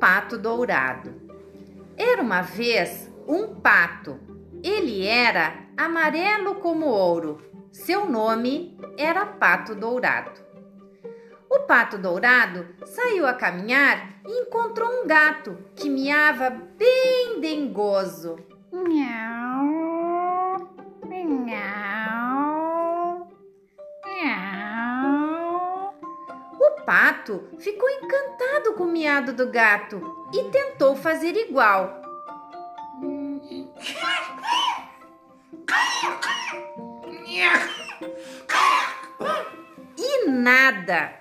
pato dourado. Era uma vez um pato. Ele era amarelo como ouro. Seu nome era Pato Dourado. O pato dourado saiu a caminhar e encontrou um gato que miava bem dengoso. Miau, pato ficou encantado com o miado do gato e tentou fazer igual. E nada!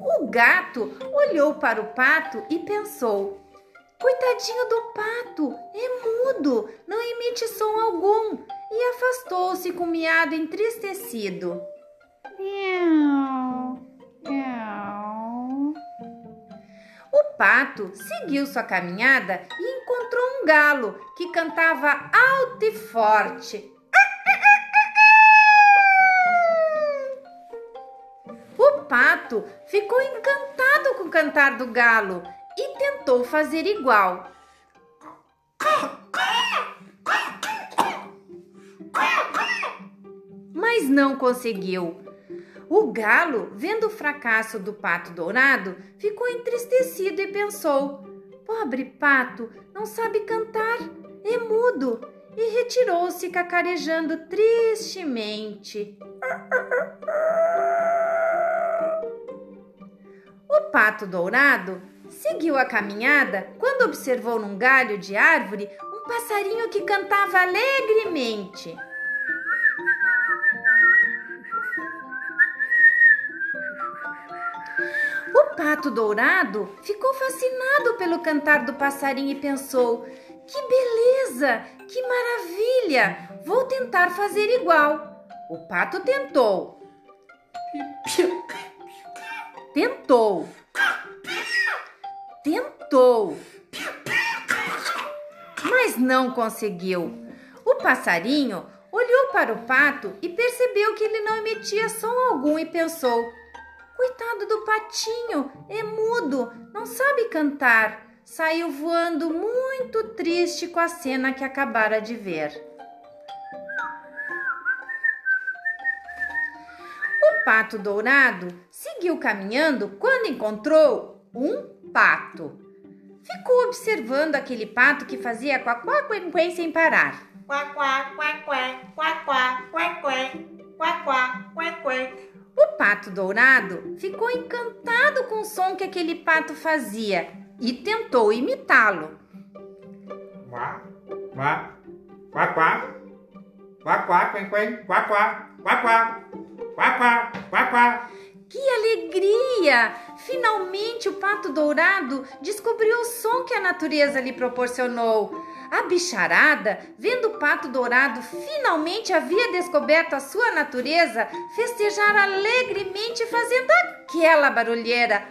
O gato olhou para o pato e pensou: Coitadinho do pato, é mudo, não emite som algum, e afastou-se com miado entristecido. Miau. O pato seguiu sua caminhada e encontrou um galo que cantava alto e forte. O pato ficou encantado com o cantar do galo e tentou fazer igual. Mas não conseguiu. O galo, vendo o fracasso do pato dourado, ficou entristecido e pensou: Pobre pato, não sabe cantar, é mudo. E retirou-se cacarejando tristemente. O pato dourado seguiu a caminhada quando observou num galho de árvore um passarinho que cantava alegremente. Pato dourado ficou fascinado pelo cantar do passarinho e pensou: Que beleza, que maravilha! Vou tentar fazer igual. O pato tentou. Tentou. Tentou. Mas não conseguiu. O passarinho olhou para o pato e percebeu que ele não emitia som algum e pensou: Coitado do patinho, é mudo, não sabe cantar. Saiu voando muito triste com a cena que acabara de ver. O pato dourado seguiu caminhando quando encontrou um pato. Ficou observando aquele pato que fazia quaquá quen sem parar. Quá, quá, pato dourado ficou encantado com o som que aquele pato fazia e tentou imitá-lo. Quá, quá, quá, quá, quá, quá, quen, quen, quá, quá, quá, quá, quá, quá, quá, quá. Que alegria! Finalmente o pato dourado descobriu o som que a natureza lhe proporcionou. A bicharada, vendo o pato dourado finalmente havia descoberto a sua natureza, festejar alegremente fazendo aquela barulheira.